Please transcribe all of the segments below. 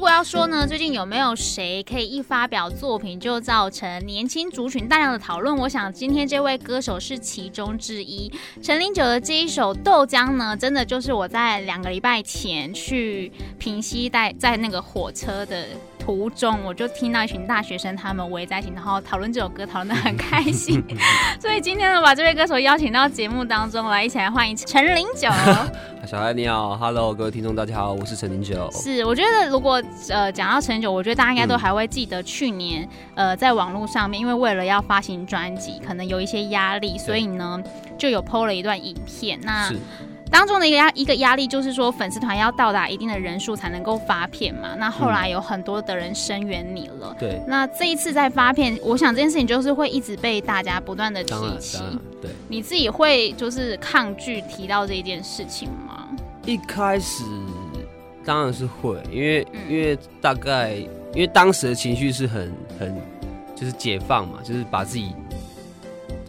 如果要说呢，最近有没有谁可以一发表作品就造成年轻族群大量的讨论？我想今天这位歌手是其中之一。陈零九的这一首《豆浆》呢，真的就是我在两个礼拜前去平溪在在那个火车的。途中，我就听到一群大学生他们围在一起，然后讨论这首歌，讨论的很开心。所以今天呢，把这位歌手邀请到节目当中来，一起来欢迎陈零九。小艾你好，Hello，各位听众大家好，我是陈零九。是，我觉得如果呃讲到陈零九，我觉得大家应该都还会记得去年、嗯、呃在网络上面，因为为了要发行专辑，可能有一些压力，所以呢就有 PO 了一段影片。那是。当中的一个压一个压力就是说，粉丝团要到达一定的人数才能够发片嘛。那后来有很多的人声援你了。对、嗯。那这一次在发片，我想这件事情就是会一直被大家不断的提起。对。你自己会就是抗拒提到这一件事情吗？一开始当然是会，因为、嗯、因为大概因为当时的情绪是很很就是解放嘛，就是把自己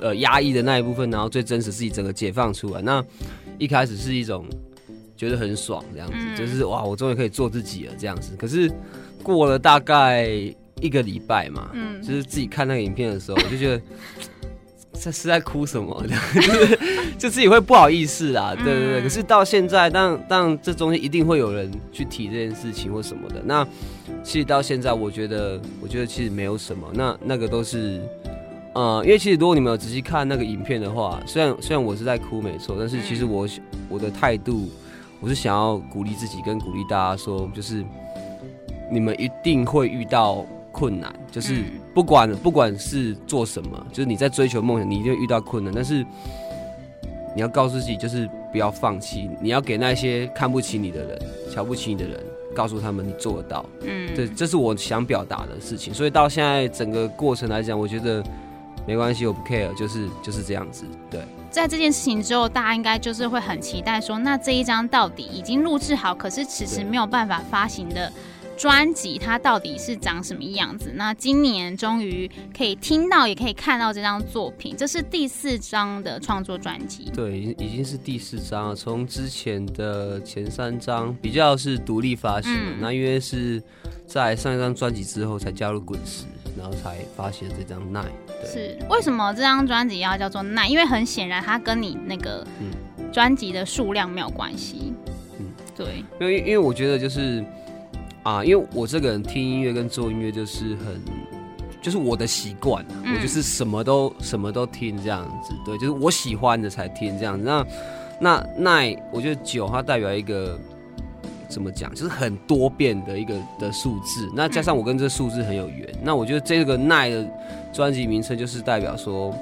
呃压抑的那一部分，然后最真实自己整个解放出来。那一开始是一种觉得很爽这样子，嗯、就是哇，我终于可以做自己了这样子。可是过了大概一个礼拜嘛，嗯，就是自己看那个影片的时候，我就觉得 这是在哭什么，就是就自己会不好意思啊，对对可是到现在，但但这中间一定会有人去提这件事情或什么的。那其实到现在，我觉得我觉得其实没有什么，那那个都是。呃，因为其实如果你们有仔细看那个影片的话，虽然虽然我是在哭没错，但是其实我我的态度，我是想要鼓励自己跟鼓励大家说，就是你们一定会遇到困难，就是不管不管是做什么，就是你在追求梦想，你一定会遇到困难，但是你要告诉自己，就是不要放弃，你要给那些看不起你的人、瞧不起你的人，告诉他们你做得到。嗯，对，这是我想表达的事情。所以到现在整个过程来讲，我觉得。没关系，我不 care，就是就是这样子。对，在这件事情之后，大家应该就是会很期待说，那这一张到底已经录制好，可是迟迟没有办法发行的专辑，它到底是长什么样子？那今年终于可以听到，也可以看到这张作品，这是第四张的创作专辑。对，已已经是第四张了。从之前的前三张比较是独立发行，嗯、那因为是在上一张专辑之后才加入滚石。然后才发现这张奈，是为什么这张专辑要叫做奈？因为很显然它跟你那个专辑的数量没有关系。嗯，对，因为因为我觉得就是啊，因为我这个人听音乐跟做音乐就是很，就是我的习惯，嗯、我就是什么都什么都听这样子，对，就是我喜欢的才听这样子。那那奈，我觉得酒它代表一个。怎么讲？就是很多变的一个的数字，那加上我跟这个数字很有缘，嗯、那我觉得这个奈的专辑名称就是代表说，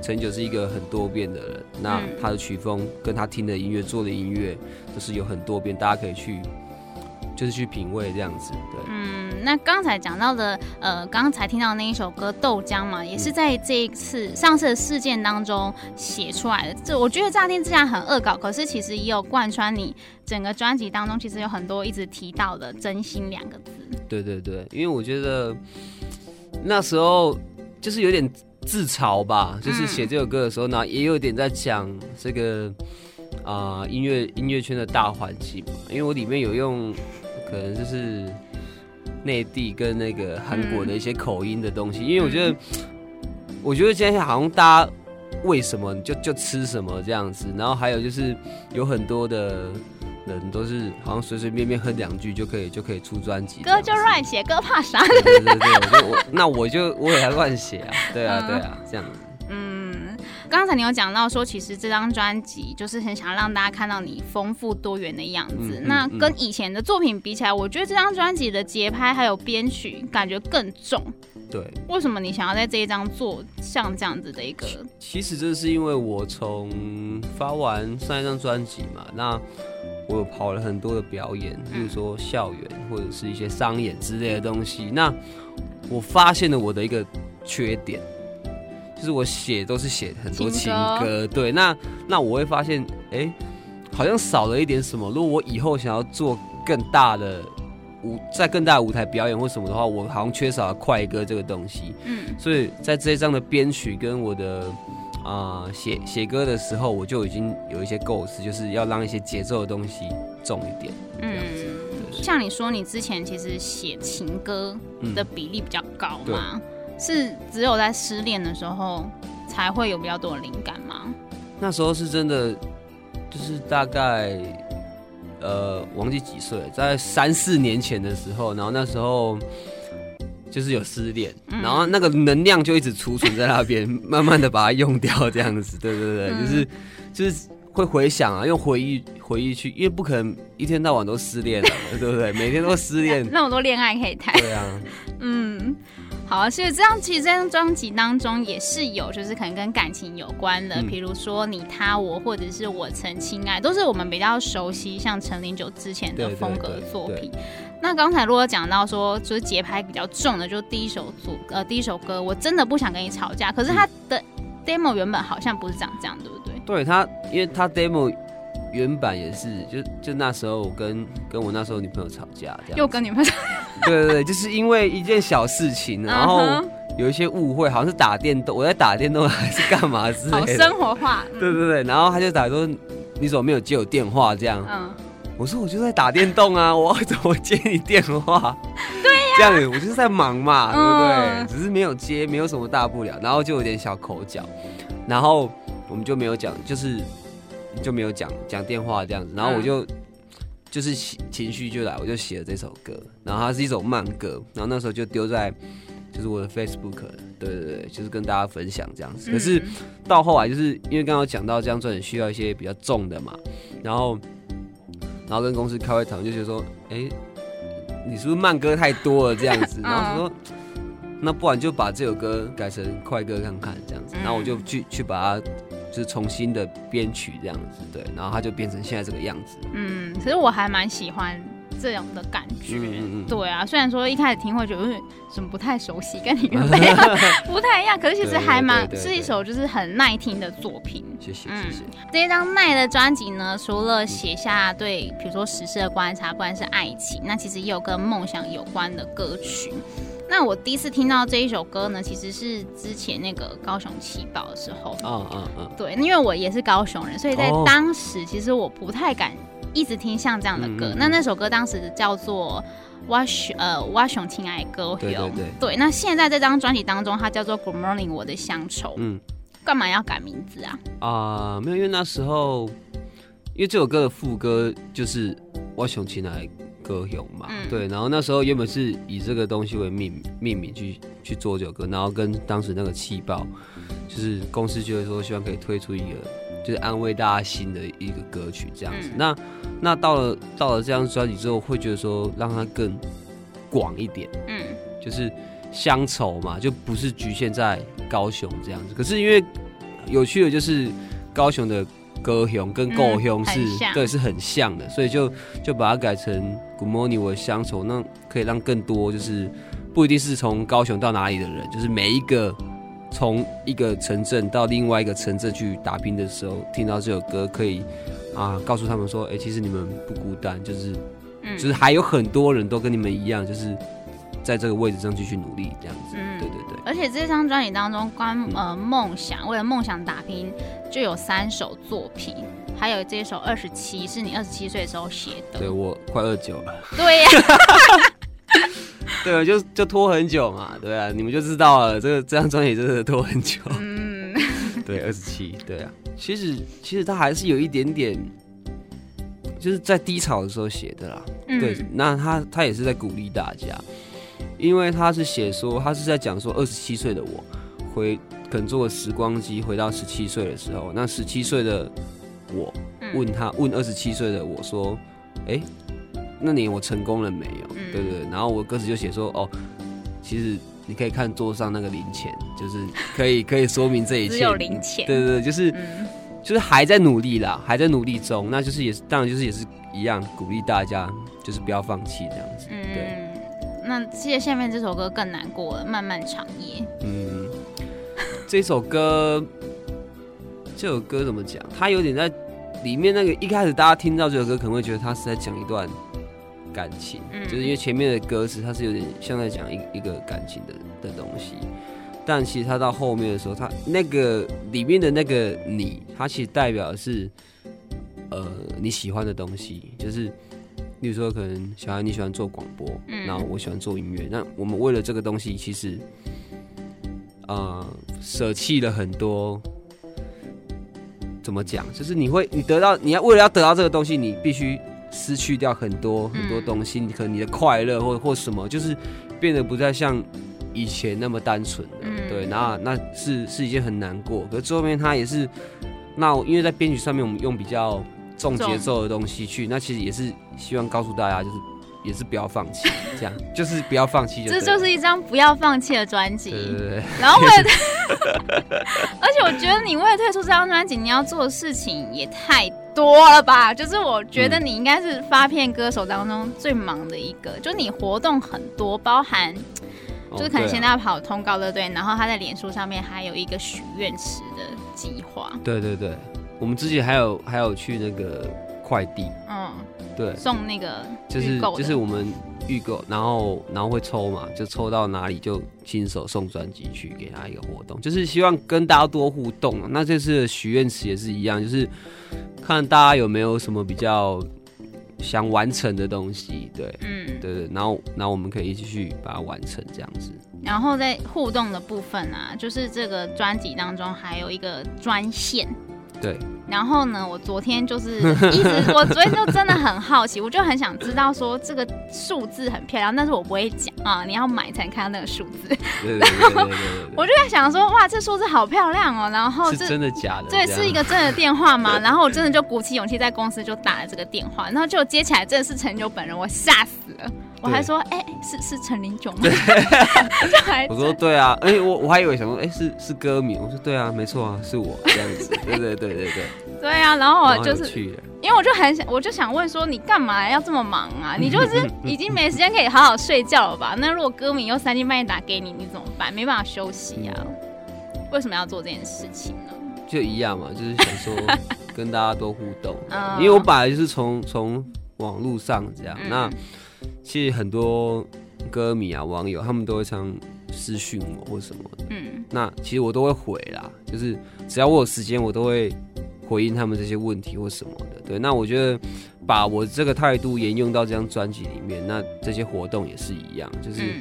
陈九是一个很多变的人。那他的曲风跟他听的音乐、做的音乐都是有很多变，大家可以去就是去品味这样子。对，嗯，那刚才讲到的，呃，刚才听到的那一首歌《豆浆》嘛，也是在这一次上次的事件当中写出来的。这我觉得乍听之下很恶搞，可是其实也有贯穿你。整个专辑当中，其实有很多一直提到的“真心”两个字。对对对，因为我觉得那时候就是有点自嘲吧，就是写这首歌的时候呢，也有点在讲这个啊、音乐音乐圈的大环境嘛。因为我里面有用可能就是内地跟那个韩国的一些口音的东西，因为我觉得我觉得现在好像大家为什么就就吃什么这样子，然后还有就是有很多的。人都是好像随随便便哼两句就可以就可以出专辑，歌就乱写，歌怕啥？对对对，我就我那我就我也要乱写啊，对啊对啊，这样。嗯，刚才你有讲到说，其实这张专辑就是很想让大家看到你丰富多元的样子。嗯、那跟以前的作品比起来，我觉得这张专辑的节拍还有编曲感觉更重。对，为什么你想要在这一张做像这样子的一个？其实这是因为我从发完上一张专辑嘛，那。我有跑了很多的表演，比如说校园或者是一些商演之类的东西。那我发现了我的一个缺点，就是我写都是写很多情歌。对，那那我会发现，哎、欸，好像少了一点什么。如果我以后想要做更大的舞在更大的舞台表演或什么的话，我好像缺少了快歌这个东西。嗯，所以在这一张的编曲跟我的啊写写歌的时候，我就已经有一些构思，就是要让一些节奏的东西重一点。嗯，像你说，你之前其实写情歌的比例比较高嘛？嗯、是只有在失恋的时候才会有比较多的灵感吗？那时候是真的，就是大概。呃，忘记几岁，在三四年前的时候，然后那时候就是有失恋，嗯、然后那个能量就一直储存在那边，慢慢的把它用掉，这样子，对对对，嗯、就是就是会回想啊，用回忆回忆去，因为不可能一天到晚都失恋了，对不对？每天都失恋，那么多恋爱可以谈，对啊，嗯。好，所以这样，其实这张专辑当中也是有，就是可能跟感情有关的，比、嗯、如说你、他、我，或者是我曾亲爱，都是我们比较熟悉，像陈零九之前的风格作品。那刚才如果讲到说，就是节拍比较重的，就第一首组，呃，第一首歌，我真的不想跟你吵架。可是他的 demo 原本好像不是长这样，对不对？对他，因为他 demo 原版也是，就就那时候我跟跟我那时候女朋友吵架，这样。又跟女朋友吵架。对对对，就是因为一件小事情，然后有一些误会，好像是打电动，我在打电动还是干嘛之类的。好生活化。对对对，然后他就打说：“你怎么没有接我电话？”这样。嗯。我说：“我就在打电动啊，我怎么接你电话？”对呀。这样子，我就是在忙嘛，对不对？只是没有接，没有什么大不了，然后就有点小口角，然后我们就没有讲，就是就没有讲讲电话这样子，然后我就。就是情情绪就来，我就写了这首歌，然后它是一首慢歌，然后那时候就丢在就是我的 Facebook，对对对，就是跟大家分享这样子。可是到后来，就是因为刚刚讲到这张专辑需要一些比较重的嘛，然后然后跟公司开会讨论，就觉得说，哎、欸，你是不是慢歌太多了这样子？然后说，那不然就把这首歌改成快歌看看这样子，然后我就去去把它。就是重新的编曲这样子，对，然后它就变成现在这个样子。嗯，其实我还蛮喜欢这样的感觉。嗯嗯嗯。对啊，虽然说一开始听会觉得什么不太熟悉，跟你原本 不太一样，可是其实还蛮是一首就是很耐听的作品。谢谢谢谢。这一张耐的专辑呢，除了写下对比如说时事的观察，不管是爱情，那其实也有跟梦想有关的歌曲。那我第一次听到这一首歌呢，其实是之前那个高雄气爆的时候。嗯嗯嗯。对，因为我也是高雄人，所以在当时其实我不太敢一直听像这样的歌。那那首歌当时叫做《我熊呃我熊亲爱歌》。对对对。对，那现在这张专辑当中，它叫做《Good Morning 我的乡愁》。嗯。干嘛要改名字啊？啊，没有，因为那时候，因为这首歌的副歌就是《我熊亲爱》。歌雄嘛，嗯、对，然后那时候原本是以这个东西为命命名去去做这首歌，然后跟当时那个气爆，就是公司觉得说希望可以推出一个就是安慰大家心的一个歌曲这样子。嗯、那那到了到了这张专辑之后，会觉得说让它更广一点，嗯，就是乡愁嘛，就不是局限在高雄这样子。可是因为有趣的就是高雄的。高雄跟故乡是、嗯、对，是很像的，所以就就把它改成 Good Morning 我的乡愁，那可以让更多就是不一定是从高雄到哪里的人，就是每一个从一个城镇到另外一个城镇去打拼的时候，听到这首歌，可以啊告诉他们说，哎、欸，其实你们不孤单，就是、嗯、就是还有很多人都跟你们一样，就是在这个位置上继续努力这样子。嗯，对对对。而且这张专辑当中，关呃梦想，为了梦想打拼。就有三首作品，还有这首二十七是你二十七岁的时候写的。对，我快二九了。对呀、啊，对啊，就就拖很久嘛，对啊，你们就知道了，这个这张专辑真的拖很久。嗯，对，二十七，对啊，其实其实他还是有一点点，就是在低潮的时候写的啦。嗯、对，那他他也是在鼓励大家，因为他是写说他是在讲说二十七岁的我回。可能坐个时光机回到十七岁的时候，那十七岁的我问他，问二十七岁的我说：“哎、欸，那年我成功了没有？”嗯、对，对对，然后我歌词就写说：“哦，其实你可以看桌上那个零钱，就是可以 可以说明这一切。”只有零钱。对对对，就是、嗯、就是还在努力啦，还在努力中，那就是也是当然就是也是一样鼓励大家，就是不要放弃这样子。对。嗯、那接着下面这首歌更难过了，《漫漫长夜》。嗯。这首歌，这首歌怎么讲？它有点在里面那个一开始，大家听到这首歌可能会觉得它是在讲一段感情，嗯就是因为前面的歌词它是有点像在讲一一个感情的的东西，但其实它到后面的时候，它那个里面的那个你，它其实代表的是呃你喜欢的东西，就是例如说可能小孩你喜欢做广播，嗯然后我喜欢做音乐，那我们为了这个东西，其实呃舍弃了很多。怎么讲？就是你会，你得到，你要为了要得到这个东西，你必须失去掉很多很多东西。你可能你的快乐或或什么，就是变得不再像以前那么单纯了。对，那那是是一件很难过。可是最后面他也是，那因为在编曲上面我们用比较重节奏的东西去，那其实也是希望告诉大家，就是也是不要放弃，这样就是不要放弃。这就是一张不要放弃的专辑。对对对。然后我也。而且我觉得你为了推出这张专辑，你要做的事情也太多了吧？就是我觉得你应该是发片歌手当中最忙的一个，就你活动很多，包含就是可能现在要跑通告的对，然后他在脸书上面还有一个许愿池的计划。对对对，我们之前还有还有去那个快递，嗯，对，送那个就是就是我们。预购，然后然后会抽嘛，就抽到哪里就亲手送专辑去给他一个活动，就是希望跟大家多互动。那这次的许愿池也是一样，就是看大家有没有什么比较想完成的东西，对，嗯，对对，然后然后我们可以一起去把它完成这样子。然后在互动的部分啊，就是这个专辑当中还有一个专线。对，然后呢，我昨天就是 一直，我昨天就真的很好奇，我就很想知道说这个数字很漂亮，但是我不会讲啊，你要买才能看到那个数字。对对对对对，对，我就在想说，哇，这数字好漂亮哦，然后是真的假的？对，是一个真的电话吗？然后我真的就鼓起勇气在公司就打了这个电话，然后就接起来，真的是陈九本人，我吓死了。我还说，哎、欸，是是陈林炯吗？我说对啊，哎、欸，我我还以为想说，哎、欸，是是歌迷。我说对啊，没错啊，是我这样子。对对对对对。对啊，然后我就是，因为我就很想，我就想问说，你干嘛要这么忙啊？你就是已经没时间可以好好睡觉了吧？那如果歌迷又三更半夜打给你，你怎么办？没办法休息啊？为什么要做这件事情呢？就一样嘛，就是想说跟大家多互动。因为我本来就是从从网络上这样，嗯、那。其实很多歌迷啊、网友，他们都会常私讯我或什么的。嗯，那其实我都会回啦，就是只要我有时间，我都会回应他们这些问题或什么的。对，那我觉得把我这个态度沿用到这张专辑里面，那这些活动也是一样，就是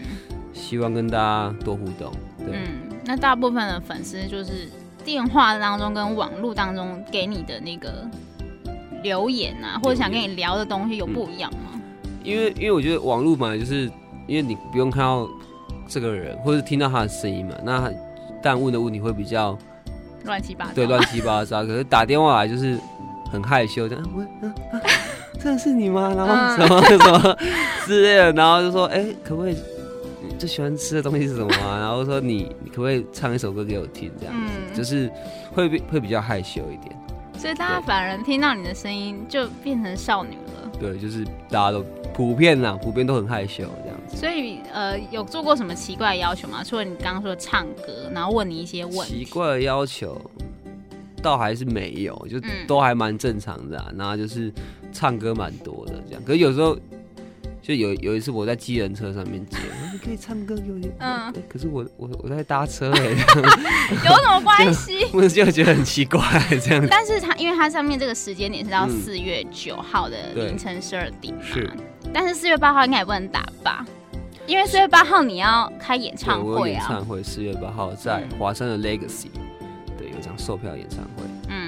希望跟大家多互动。对，嗯，那大部分的粉丝就是电话当中跟网络当中给你的那个留言啊，或者想跟你聊的东西有不一样吗？嗯因为因为我觉得网络嘛，就是因为你不用看到这个人，或者听到他的声音嘛，那但问的问题会比较乱七八糟，对，乱七八糟。可是打电话来就是很害羞，这样喂，啊啊，真的是你吗？然后什么 什么之类的，然后就说，哎，可不可以最喜欢吃的东西是什么啊？然后说你你可不可以唱一首歌给我听？这样子，就是会比会比较害羞一点。所以大家反而听到你的声音就变成少女了。对，就是大家都。普遍啦，普遍都很害羞这样子。所以，呃，有做过什么奇怪的要求吗？除了你刚刚说唱歌，然后问你一些问题。奇怪的要求，倒还是没有，就都还蛮正常的、啊。然后就是唱歌蛮多的这样。可是有时候，就有有一次我在机人车上面接，你可以唱歌给我听。嗯。可是我我我在搭车哎、欸。有什么关系？我就觉得很奇怪这样子。但是它因为它上面这个时间点是到四月九号的凌晨十二点嘛。是。但是四月八号应该也不能打吧？因为四月八号你要开演唱会啊！演唱会四月八号在华山的 Legacy，对，有张售票演唱会。嗯，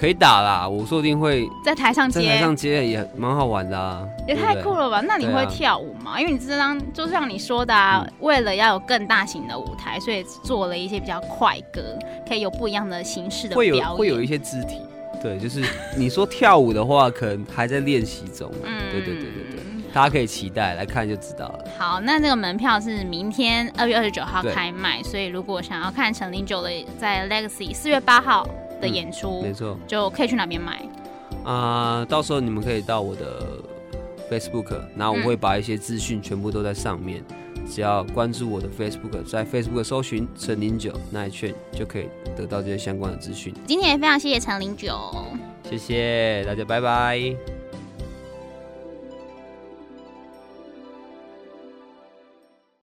可以打啦，我说不定会在台上接，在台上接也蛮好玩的啊！也太酷了吧？那你会跳舞吗？啊、因为你这张就像你说的啊，嗯、为了要有更大型的舞台，所以做了一些比较快歌，可以有不一样的形式的表演，会有会有一些肢体。对，就是你说跳舞的话，可能还在练习中。嗯，对对对对对，大家可以期待来看就知道了。好，那这个门票是明天二月二十九号开卖，所以如果想要看陈零九的在 Legacy 四月八号的演出，没错，就可以去哪边买？啊，到时候你们可以到我的 Facebook，然后我会把一些资讯全部都在上面。只要关注我的 Facebook，在 Facebook 搜寻陈零九那一圈，就可以得到这些相关的资讯。今天也非常谢谢陈零九，谢谢大家，拜拜。